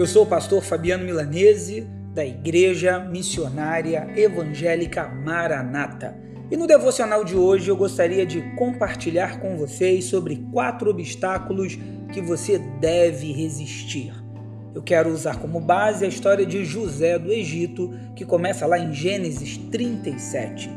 Eu sou o pastor Fabiano Milanese, da Igreja Missionária Evangélica Maranata. E no devocional de hoje eu gostaria de compartilhar com vocês sobre quatro obstáculos que você deve resistir. Eu quero usar como base a história de José do Egito, que começa lá em Gênesis 37.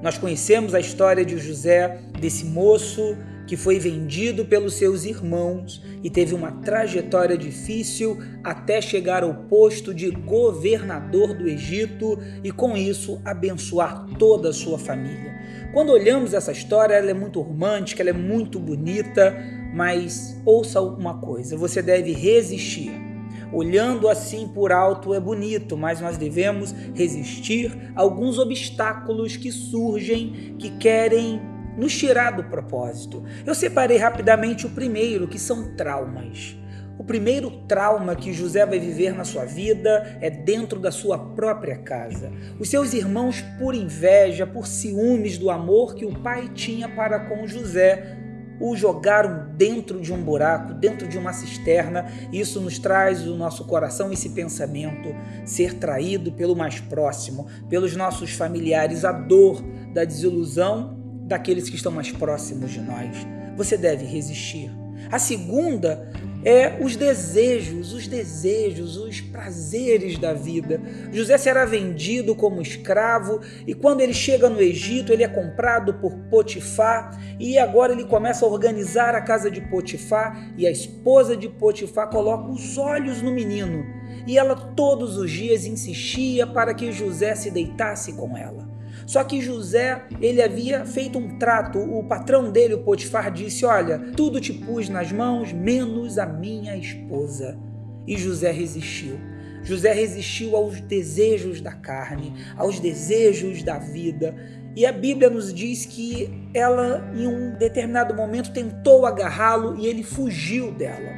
Nós conhecemos a história de José, desse moço que foi vendido pelos seus irmãos e teve uma trajetória difícil até chegar ao posto de governador do Egito e com isso abençoar toda a sua família. Quando olhamos essa história, ela é muito romântica, ela é muito bonita, mas ouça uma coisa: você deve resistir Olhando assim por alto é bonito, mas nós devemos resistir a alguns obstáculos que surgem, que querem nos tirar do propósito. Eu separei rapidamente o primeiro, que são traumas. O primeiro trauma que José vai viver na sua vida é dentro da sua própria casa. Os seus irmãos, por inveja, por ciúmes do amor que o pai tinha para com José, o jogaram dentro de um buraco, dentro de uma cisterna. Isso nos traz o nosso coração esse pensamento, ser traído pelo mais próximo, pelos nossos familiares, a dor da desilusão daqueles que estão mais próximos de nós. Você deve resistir. A segunda é os desejos, os desejos, os prazeres da vida. José será vendido como escravo e quando ele chega no Egito, ele é comprado por Potifar e agora ele começa a organizar a casa de Potifar e a esposa de Potifar coloca os olhos no menino e ela todos os dias insistia para que José se deitasse com ela. Só que José, ele havia feito um trato, o patrão dele, o Potifar, disse: Olha, tudo te pus nas mãos, menos a minha esposa. E José resistiu. José resistiu aos desejos da carne, aos desejos da vida. E a Bíblia nos diz que ela, em um determinado momento, tentou agarrá-lo e ele fugiu dela.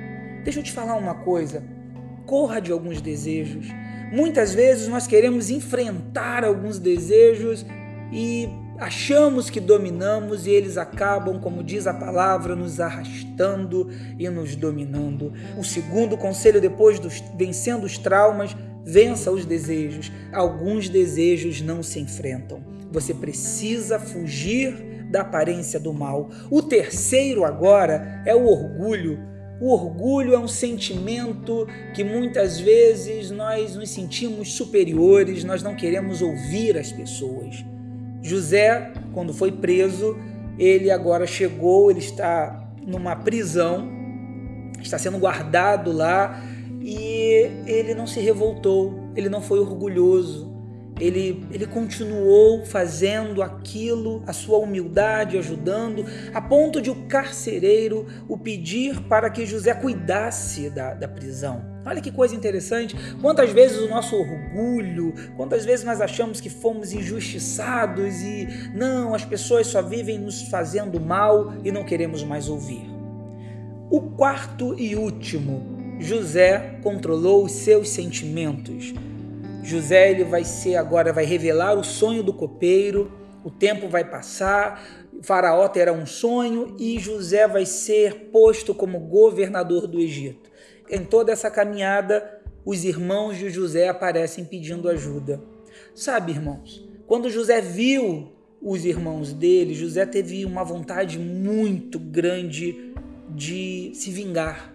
Deixa eu te falar uma coisa: corra de alguns desejos. Muitas vezes nós queremos enfrentar alguns desejos e achamos que dominamos e eles acabam, como diz a palavra, nos arrastando e nos dominando. O segundo conselho, depois dos vencendo os traumas, vença os desejos. Alguns desejos não se enfrentam. Você precisa fugir da aparência do mal. O terceiro agora é o orgulho. O orgulho é um sentimento que muitas vezes nós nos sentimos superiores, nós não queremos ouvir as pessoas. José, quando foi preso, ele agora chegou, ele está numa prisão, está sendo guardado lá e ele não se revoltou, ele não foi orgulhoso, ele, ele continuou fazendo aquilo, a sua humildade, ajudando, a ponto de o carcereiro o pedir para que José cuidasse da, da prisão. Olha que coisa interessante. Quantas vezes o nosso orgulho, quantas vezes nós achamos que fomos injustiçados e não, as pessoas só vivem nos fazendo mal e não queremos mais ouvir. O quarto e último, José controlou os seus sentimentos. José ele vai ser agora vai revelar o sonho do copeiro. O tempo vai passar, Faraó terá um sonho e José vai ser posto como governador do Egito. Em toda essa caminhada, os irmãos de José aparecem pedindo ajuda. Sabe, irmãos, quando José viu os irmãos dele, José teve uma vontade muito grande de se vingar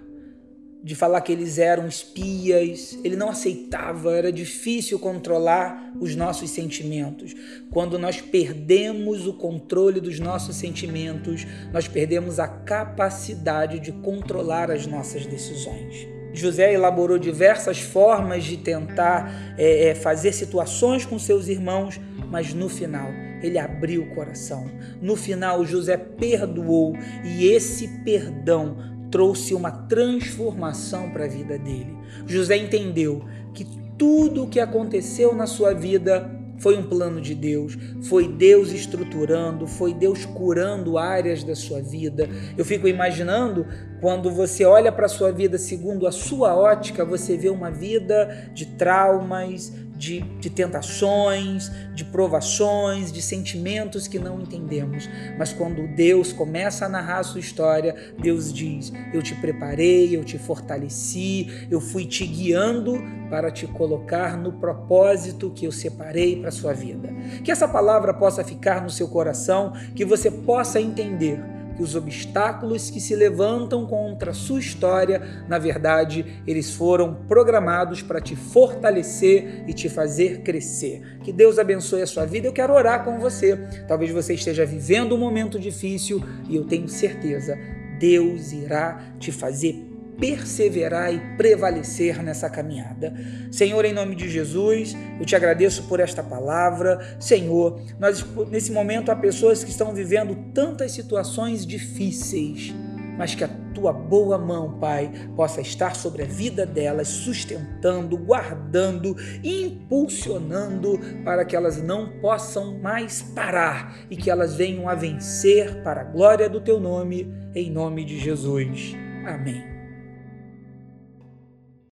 de falar que eles eram espias, ele não aceitava, era difícil controlar os nossos sentimentos. Quando nós perdemos o controle dos nossos sentimentos, nós perdemos a capacidade de controlar as nossas decisões. José elaborou diversas formas de tentar é, é fazer situações com seus irmãos, mas no final ele abriu o coração. No final, José perdoou e esse perdão trouxe uma transformação para a vida dele. José entendeu que tudo o que aconteceu na sua vida foi um plano de Deus, foi Deus estruturando, foi Deus curando áreas da sua vida. Eu fico imaginando quando você olha para a sua vida segundo a sua ótica, você vê uma vida de traumas, de, de, tentações, de provações, de sentimentos que não entendemos. Mas quando Deus começa a narrar a sua história, Deus diz: Eu te preparei, eu te fortaleci, eu fui te guiando para te colocar no propósito que eu separei para a sua vida. Que essa palavra possa ficar no seu coração, que você possa entender que os obstáculos que se levantam contra a sua história, na verdade, eles foram programados para te fortalecer e te fazer crescer. Que Deus abençoe a sua vida. Eu quero orar com você. Talvez você esteja vivendo um momento difícil e eu tenho certeza, Deus irá te fazer perseverar e prevalecer nessa caminhada. Senhor, em nome de Jesus, eu te agradeço por esta palavra. Senhor, nós nesse momento há pessoas que estão vivendo tantas situações difíceis, mas que a tua boa mão, Pai, possa estar sobre a vida delas, sustentando, guardando, impulsionando para que elas não possam mais parar e que elas venham a vencer para a glória do teu nome, em nome de Jesus. Amém.